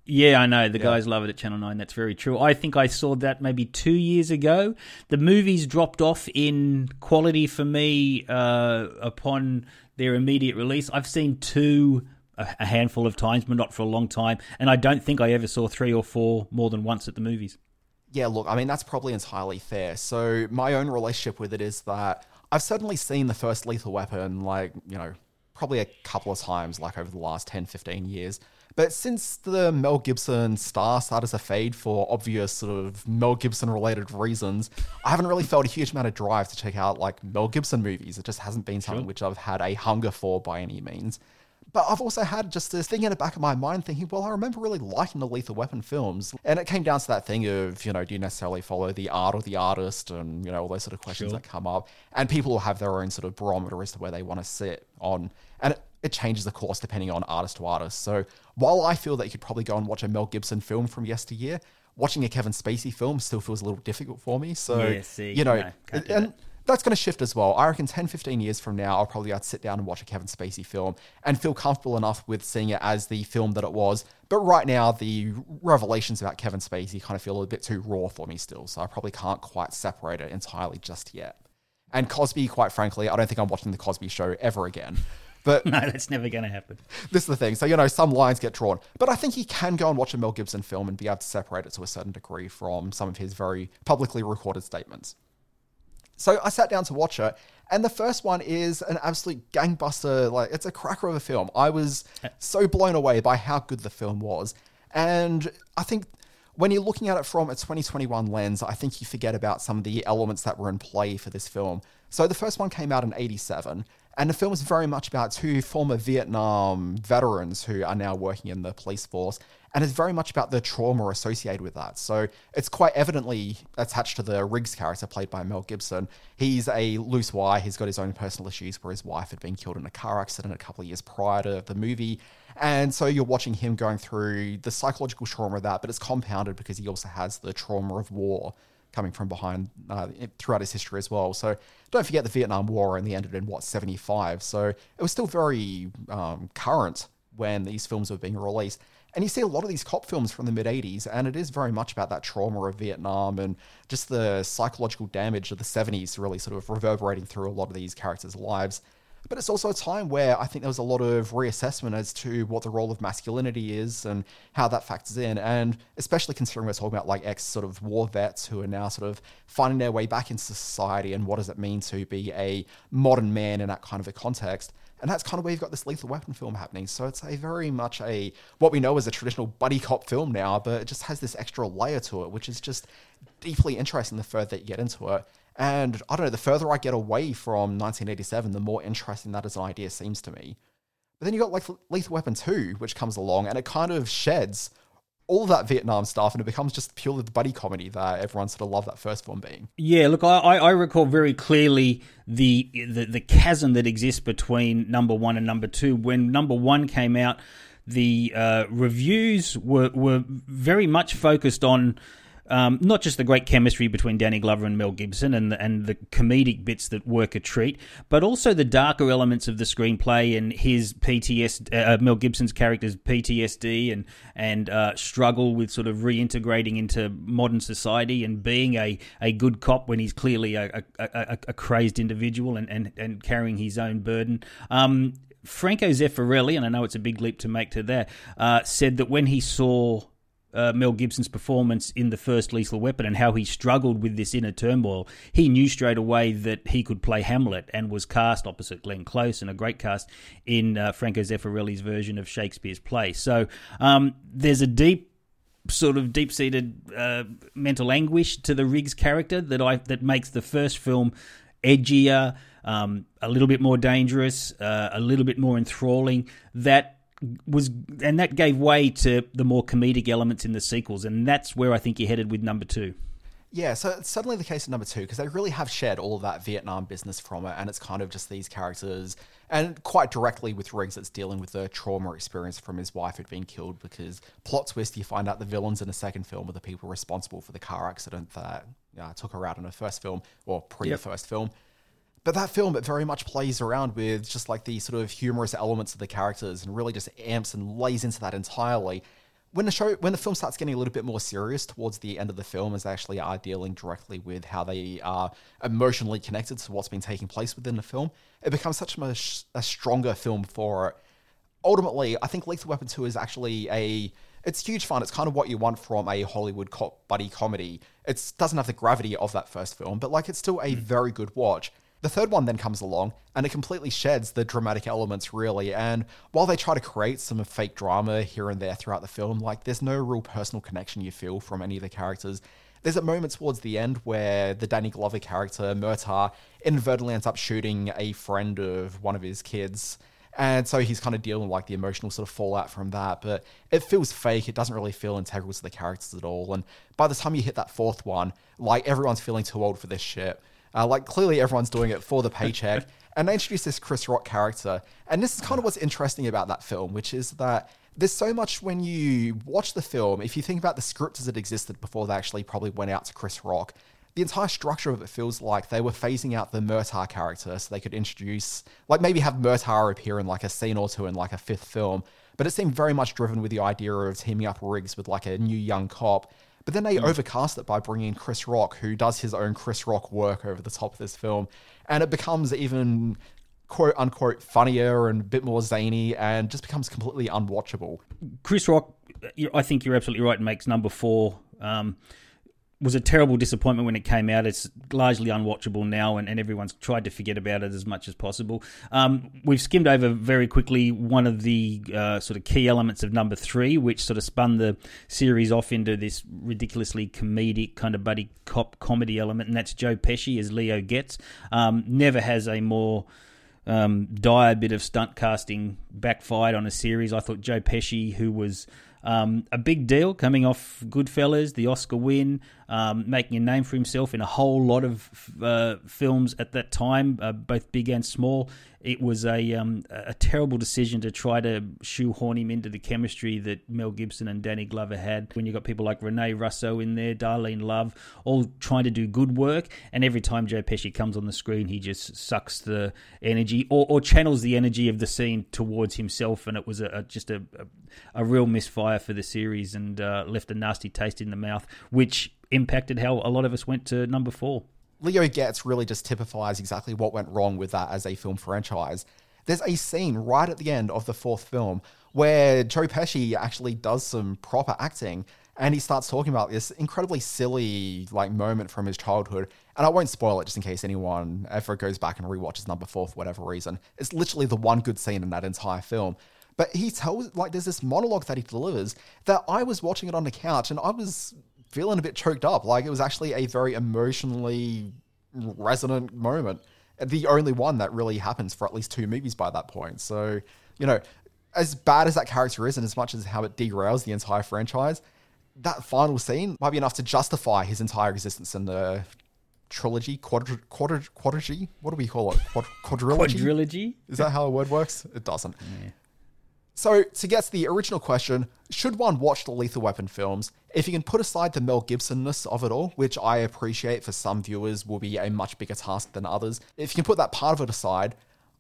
Yeah, I know. The guys love it at Channel 9. That's very true. I think I saw that maybe two years ago. The movies dropped off in quality for me uh, upon their immediate release. I've seen two a handful of times, but not for a long time. And I don't think I ever saw three or four more than once at the movies. Yeah, look, I mean, that's probably entirely fair. So, my own relationship with it is that I've certainly seen the first Lethal Weapon, like, you know, probably a couple of times, like over the last 10, 15 years. But since the Mel Gibson star started to fade for obvious sort of Mel Gibson related reasons, I haven't really felt a huge amount of drive to check out like Mel Gibson movies. It just hasn't been something which I've had a hunger for by any means. But I've also had just this thing in the back of my mind thinking, well, I remember really liking the Lethal Weapon films. And it came down to that thing of, you know, do you necessarily follow the art or the artist and, you know, all those sort of questions Sure. that come up. And people will have their own sort of barometer as to where they want to sit on. And it, it changes, of course, depending on artist to artist. So while I feel that you could probably go and watch a Mel Gibson film from yesteryear, watching a Kevin Spacey film still feels a little difficult for me. So, Yeah, see, you know, no, and that's going to shift as well. I reckon 10, 15 years from now, I'll probably sit down and watch a Kevin Spacey film and feel comfortable enough with seeing it as the film that it was. But right now, the revelations about Kevin Spacey kind of feel a bit too raw for me still. So I probably can't quite separate it entirely just yet. And Cosby, quite frankly, I don't think I'm watching The Cosby Show ever again. But No, that's never going to happen. this is the thing. So, you know, some lines get drawn. But I think you can go and watch a Mel Gibson film and be able to separate it to a certain degree from some of his very publicly recorded statements. So I sat down to watch it, and the first one is an absolute gangbuster. Like, it's a cracker of a film. I was eh. so blown away by how good the film was. And I think when you're looking at it from a 2021 lens, I think you forget about some of the elements that were in play for this film. So the first one came out in 87, and the film is very much about two former Vietnam veterans who are now working in the police force, and it's very much about the trauma associated with that. So it's quite evidently attached to the Riggs character played by Mel Gibson. He's a loose wire, he's got his own personal issues where his wife had been killed in a car accident a couple of years prior to the movie. And so you're watching him going through the psychological trauma of that, but it's compounded because he also has the trauma of war coming from behind uh, throughout his history as well. So don't forget the Vietnam War and only ended in what 75. So it was still very um, current when these films were being released. And you see a lot of these cop films from the mid 80s, and it is very much about that trauma of Vietnam and just the psychological damage of the 70s really sort of reverberating through a lot of these characters' lives. But it's also a time where I think there was a lot of reassessment as to what the role of masculinity is and how that factors in. And especially considering we're talking about like ex sort of war vets who are now sort of finding their way back into society and what does it mean to be a modern man in that kind of a context. And that's kind of where you've got this Lethal Weapon film happening. So it's a very much a what we know as a traditional buddy cop film now, but it just has this extra layer to it, which is just deeply interesting the further you get into it. And I don't know, the further I get away from 1987, the more interesting that as an idea seems to me. But then you got like Lethal Weapon 2, which comes along and it kind of sheds all that Vietnam stuff and it becomes just purely the buddy comedy that everyone sort of loved that first one being. Yeah, look, I, I recall very clearly the, the the chasm that exists between number one and number two. When number one came out, the uh, reviews were were very much focused on um, not just the great chemistry between Danny Glover and Mel Gibson and the, and the comedic bits that work a treat, but also the darker elements of the screenplay and his PTSD, uh, Mel Gibson's character's PTSD and and uh, struggle with sort of reintegrating into modern society and being a, a good cop when he's clearly a, a, a, a crazed individual and, and, and carrying his own burden. Um, Franco Zeffirelli, and I know it's a big leap to make to there, uh, said that when he saw uh, Mel Gibson's performance in the first Lethal Weapon and how he struggled with this inner turmoil, he knew straight away that he could play Hamlet and was cast opposite Glenn Close and a great cast in uh, Franco Zeffirelli's version of Shakespeare's play. So um, there's a deep sort of deep-seated uh, mental anguish to the Riggs character that I that makes the first film edgier, um, a little bit more dangerous, uh, a little bit more enthralling. That was and that gave way to the more comedic elements in the sequels and that's where i think you're headed with number two yeah so it's suddenly the case of number two because they really have shared all of that vietnam business from it and it's kind of just these characters and quite directly with riggs it's dealing with the trauma experience from his wife who'd been killed because plot twist you find out the villains in the second film are the people responsible for the car accident that uh, took her out in the first film or pre yep. first film but that film, it very much plays around with just like the sort of humorous elements of the characters and really just amps and lays into that entirely. When the show, when the film starts getting a little bit more serious towards the end of the film, as they actually are dealing directly with how they are emotionally connected to what's been taking place within the film, it becomes such a, a stronger film for it. Ultimately, I think Lethal Weapon 2 is actually a it's huge fun. It's kind of what you want from a Hollywood cop buddy comedy. It doesn't have the gravity of that first film, but like it's still a mm. very good watch. The third one then comes along and it completely sheds the dramatic elements, really. And while they try to create some fake drama here and there throughout the film, like there's no real personal connection you feel from any of the characters. There's a moment towards the end where the Danny Glover character, Murtaugh, inadvertently ends up shooting a friend of one of his kids. And so he's kind of dealing with like the emotional sort of fallout from that. But it feels fake. It doesn't really feel integral to the characters at all. And by the time you hit that fourth one, like everyone's feeling too old for this shit. Uh, like clearly everyone's doing it for the paycheck. and they introduce this Chris Rock character. And this is kind of what's interesting about that film, which is that there's so much when you watch the film, if you think about the script as it existed before they actually probably went out to Chris Rock, the entire structure of it feels like they were phasing out the Murtaugh character so they could introduce, like maybe have Murtaugh appear in like a scene or two in like a fifth film. But it seemed very much driven with the idea of teaming up Riggs with like a new young cop but then they mm. overcast it by bringing in Chris Rock, who does his own Chris Rock work over the top of this film. And it becomes even quote unquote funnier and a bit more zany and just becomes completely unwatchable. Chris Rock, I think you're absolutely right, makes number four. Um, was a terrible disappointment when it came out. It's largely unwatchable now, and, and everyone's tried to forget about it as much as possible. Um, we've skimmed over very quickly one of the uh, sort of key elements of number three, which sort of spun the series off into this ridiculously comedic kind of buddy cop comedy element, and that's Joe Pesci as Leo Getz. Um, never has a more um, dire bit of stunt casting backfired on a series. I thought Joe Pesci, who was um, a big deal coming off Goodfellas, the Oscar win, um, making a name for himself in a whole lot of uh, films at that time, uh, both big and small. It was a um, a terrible decision to try to shoehorn him into the chemistry that Mel Gibson and Danny Glover had. When you got people like Rene Russo in there, Darlene Love, all trying to do good work, and every time Joe Pesci comes on the screen, he just sucks the energy or, or channels the energy of the scene towards himself, and it was a, a just a, a, a real misfire for the series and uh, left a nasty taste in the mouth, which impacted how a lot of us went to number four. Leo Getz really just typifies exactly what went wrong with that as a film franchise. There's a scene right at the end of the fourth film where Joe Pesci actually does some proper acting and he starts talking about this incredibly silly like moment from his childhood. And I won't spoil it just in case anyone ever goes back and rewatches number four for whatever reason. It's literally the one good scene in that entire film. But he tells like there's this monologue that he delivers that I was watching it on the couch and I was feeling a bit choked up. Like it was actually a very emotionally resonant moment. The only one that really happens for at least two movies by that point. So, you know, as bad as that character is and as much as how it derails the entire franchise, that final scene might be enough to justify his entire existence in the trilogy, quadri- quadri- quadrilogy. What do we call it? Quad- quadrilogy? Quadrilogy? Is that how a word works? It doesn't. Yeah. So, to get to the original question, should one watch the Lethal Weapon films? If you can put aside the Mel Gibsonness of it all, which I appreciate for some viewers will be a much bigger task than others, if you can put that part of it aside,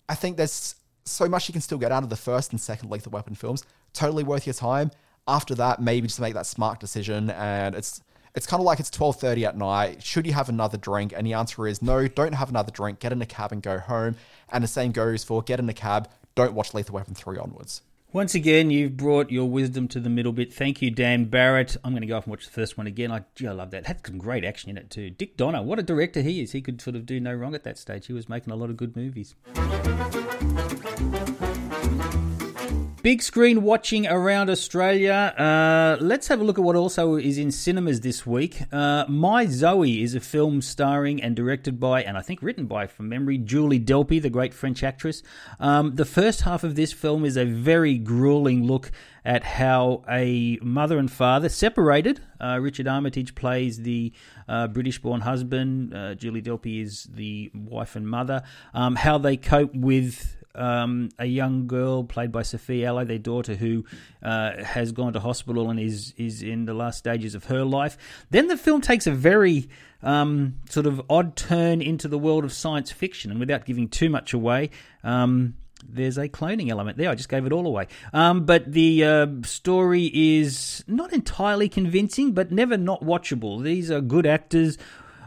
I think there's so much you can still get out of the first and second Lethal Weapon films. Totally worth your time. After that, maybe just make that smart decision, and it's it's kind of like it's 12:30 at night. Should you have another drink? And the answer is no, don't have another drink. Get in a cab and go home. And the same goes for get in a cab, don't watch Lethal Weapon 3 onwards. Once again, you've brought your wisdom to the middle bit. Thank you, Dan Barrett. I'm going to go off and watch the first one again. I, gee, I love that. Had some great action in it too. Dick Donner, what a director he is. He could sort of do no wrong at that stage. He was making a lot of good movies. Big screen watching around Australia. Uh, let's have a look at what also is in cinemas this week. Uh, My Zoe is a film starring and directed by, and I think written by, from memory, Julie Delpy, the great French actress. Um, the first half of this film is a very grueling look at how a mother and father separated. Uh, Richard Armitage plays the uh, British born husband, uh, Julie Delpy is the wife and mother. Um, how they cope with um, a young girl played by Sophia Ally, their daughter, who uh, has gone to hospital and is is in the last stages of her life. Then the film takes a very um, sort of odd turn into the world of science fiction, and without giving too much away. Um, there's a cloning element there. I just gave it all away. Um, but the uh, story is not entirely convincing, but never not watchable. These are good actors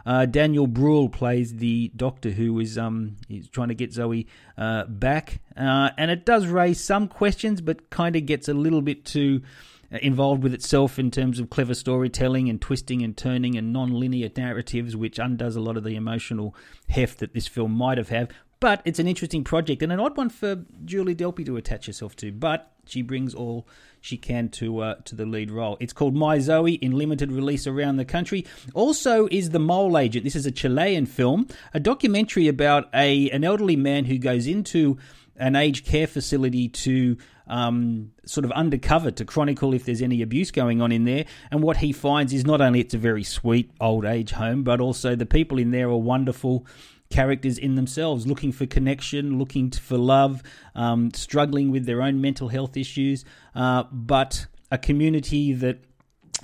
uh, Daniel Bruhl plays the doctor who is um is trying to get Zoe uh, back, uh, and it does raise some questions, but kind of gets a little bit too involved with itself in terms of clever storytelling and twisting and turning and non-linear narratives, which undoes a lot of the emotional heft that this film might have had. But it's an interesting project and an odd one for Julie Delpy to attach herself to. But she brings all she can to uh, to the lead role. It's called My Zoe in limited release around the country. Also is The Mole Agent. This is a Chilean film, a documentary about a an elderly man who goes into an aged care facility to um, sort of undercover to chronicle if there's any abuse going on in there. And what he finds is not only it's a very sweet old age home, but also the people in there are wonderful characters in themselves, looking for connection, looking for love, um, struggling with their own mental health issues, uh, but a community that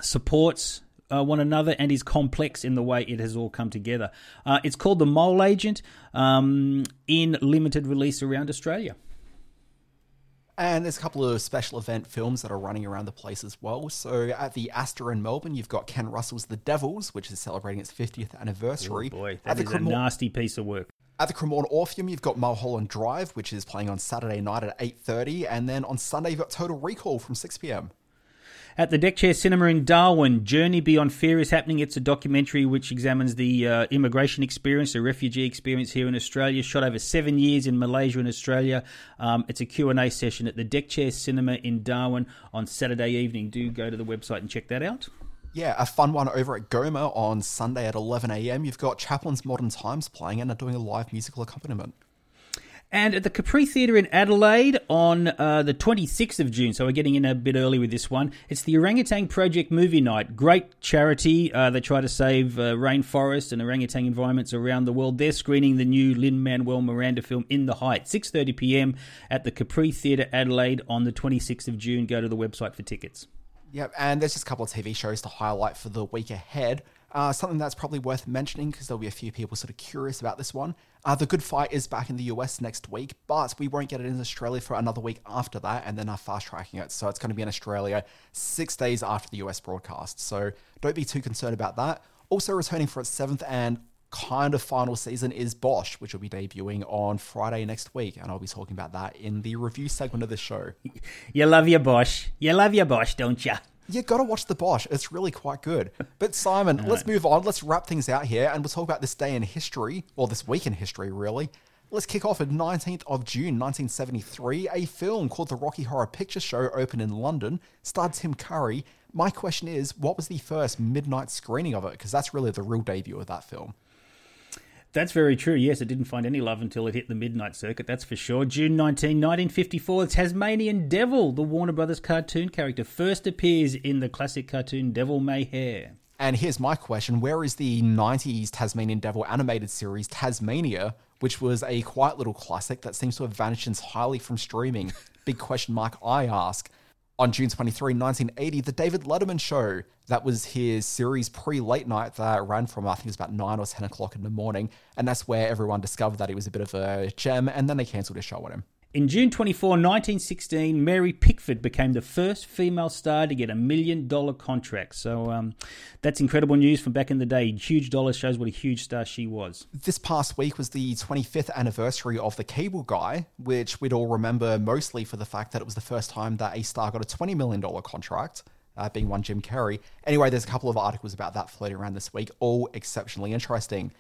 supports uh, one another and is complex in the way it has all come together. Uh, it's called The Mole Agent um, in limited release around Australia. And there's a couple of special event films that are running around the place as well. So at the Astor in Melbourne, you've got Ken Russell's The Devils, which is celebrating its 50th anniversary. Oh boy, that is a nasty piece of work. At the Cremorne Orpheum, you've got Mulholland Drive, which is playing on Saturday night at 8.30. And then on Sunday, you've got Total Recall from 6pm. At the Deckchair Cinema in Darwin, Journey Beyond Fear is happening. It's a documentary which examines the uh, immigration experience, the refugee experience here in Australia. Shot over seven years in Malaysia and Australia. Um, it's a Q&A session at the Deckchair Cinema in Darwin on Saturday evening. Do go to the website and check that out. Yeah, a fun one over at Goma on Sunday at 11am. You've got Chaplin's Modern Times playing and are doing a live musical accompaniment. And at the Capri Theatre in Adelaide on uh, the 26th of June, so we're getting in a bit early with this one. It's the Orangutan Project Movie Night. Great charity. Uh, they try to save uh, rainforests and orangutan environments around the world. They're screening the new Lin-Manuel Miranda film In the Heights, 6.30pm at the Capri Theatre Adelaide on the 26th of June. Go to the website for tickets. Yep, and there's just a couple of TV shows to highlight for the week ahead. Uh, something that's probably worth mentioning because there'll be a few people sort of curious about this one. Uh, the Good Fight is back in the US next week, but we won't get it in Australia for another week after that, and then are fast tracking it. So it's going to be in Australia six days after the US broadcast. So don't be too concerned about that. Also, returning for its seventh and kind of final season is Bosch, which will be debuting on Friday next week, and I'll be talking about that in the review segment of the show. You love your Bosch. You love your Bosch, don't you? You gotta watch the Bosch. It's really quite good. But Simon, let's move on. Let's wrap things out here, and we'll talk about this day in history, or this week in history, really. Let's kick off at 19th of June 1973. A film called The Rocky Horror Picture Show opened in London, starred Tim Curry. My question is, what was the first midnight screening of it? Because that's really the real debut of that film. That's very true. Yes, it didn't find any love until it hit the midnight circuit, that's for sure. June 19, 1954, the Tasmanian Devil, the Warner Brothers cartoon character, first appears in the classic cartoon Devil May Hare. And here's my question Where is the 90s Tasmanian Devil animated series Taz-Mania, which was a quiet little classic that seems to have vanished entirely from streaming? Big question mark I ask. On June 23, 1980, The David Letterman Show. That was his series pre late night that ran from, I think it was about 9 or 10 o'clock in the morning. And that's where everyone discovered that he was a bit of a gem, and then they cancelled his show on him. In June 24, 1916, Mary Pickford became the first female star to get a million dollar contract. So um, that's incredible news from back in the day. Huge dollars shows what a huge star she was. This past week was the 25th anniversary of The Cable Guy, which we'd all remember mostly for the fact that it was the first time that a star got a $20 million contract. Uh, being one Jim Carrey. Anyway, there's a couple of articles about that floating around this week, all exceptionally interesting.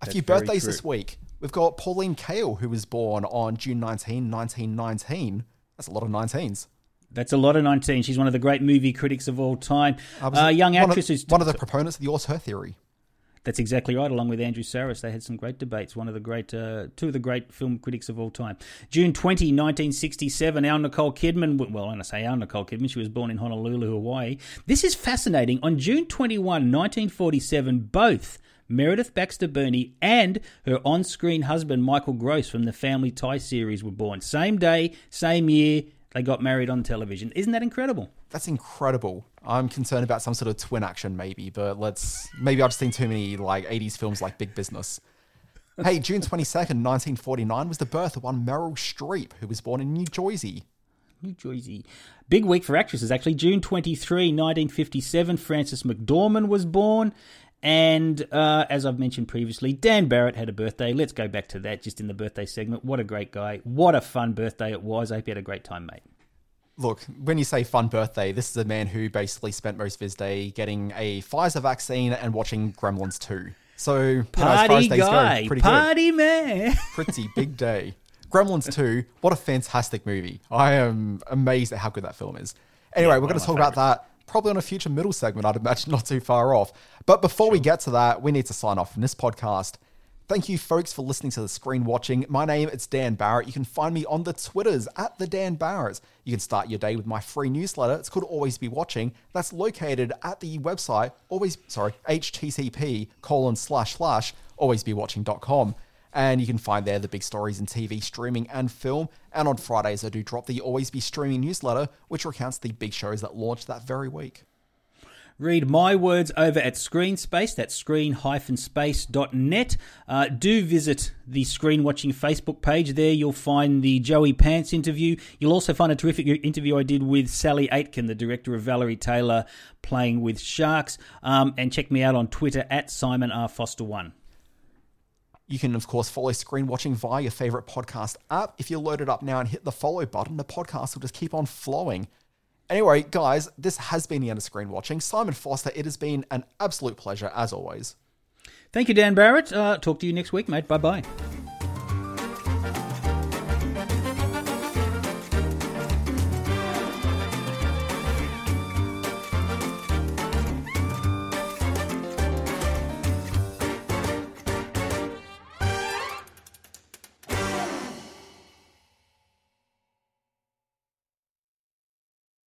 A That's few birthdays true. this week. We've got Pauline Kael, who was born on June 19, 1919. That's a lot of 19s. That's a lot of 19. She's one of the great movie critics of all time. Was Uh, young actress who's one of the proponents of the auteur theory. That's exactly right. Along with Andrew Sarris, they had some great debates. One of the great, uh, two of the great film critics of all time. June 20, 1967, our Nicole Kidman. Well, when I say our Nicole Kidman, she was born in Honolulu, Hawaii. This is fascinating. On June 21, 1947, both Meredith Baxter Birney and her on screen husband, Michael Gross, from the Family Tie series, were born. Same day, same year. They got married on television. Isn't that incredible? That's incredible. I'm concerned about some sort of twin action, maybe, but let's. Maybe I've just seen too many like 80s films like Big Business. Hey, June 22nd, 1949 was the birth of one Meryl Streep, who was born in New Jersey. New Jersey. Big week for actresses, actually. June 23, 1957, Frances McDormand was born. And uh, as I've mentioned previously, Dan Barrett had a birthday. Let's go back to that just in the birthday segment. What a great guy. What a fun birthday it was. I hope you had a great time, mate. Look, when you say fun birthday, this is a man who basically spent most of his day getting a Pfizer vaccine and watching Gremlins 2. So, you know, as as Party guy. go, pretty good. Party man. Pretty big day. Gremlins 2, what a fantastic movie. I am amazed at how good that film is. Anyway, Yeah, we're going to talk about that probably on a future middle segment, I'd imagine, not too far off. But before we get to that, we need to sign off from this podcast. Thank you, folks, for listening to the screen watching. My name is Dan Barrett. You can find me on the Twitters at the Dan Barrett. You can start your day with my free newsletter. It's called Always Be Watching. That's located at the website always sorry http colon slash slash alwaysbewatching.com. And you can find there the big stories in TV, streaming, and film. And on Fridays, I do drop the Always Be Streaming newsletter, which recounts the big shows that launched that very week. Read my words over at Screenspace, that's screen-space.net. Uh, do visit the Screen Watching Facebook page. There you'll find the Joey Pants interview. You'll also find a terrific interview I did with Sally Aitken, the director of Valerie Taylor Playing with Sharks. Um, and check me out on Twitter at Simon R. Foster1. You can, of course, follow Screen Watching via your favorite podcast app. If you load it up now and hit the follow button, the podcast will just keep on flowing. Anyway, guys, this has been the end of screen watching. Simon Foster, it has been an absolute pleasure as always. Thank you, Dan Barrett. Uh, talk to you next week, mate. Bye bye.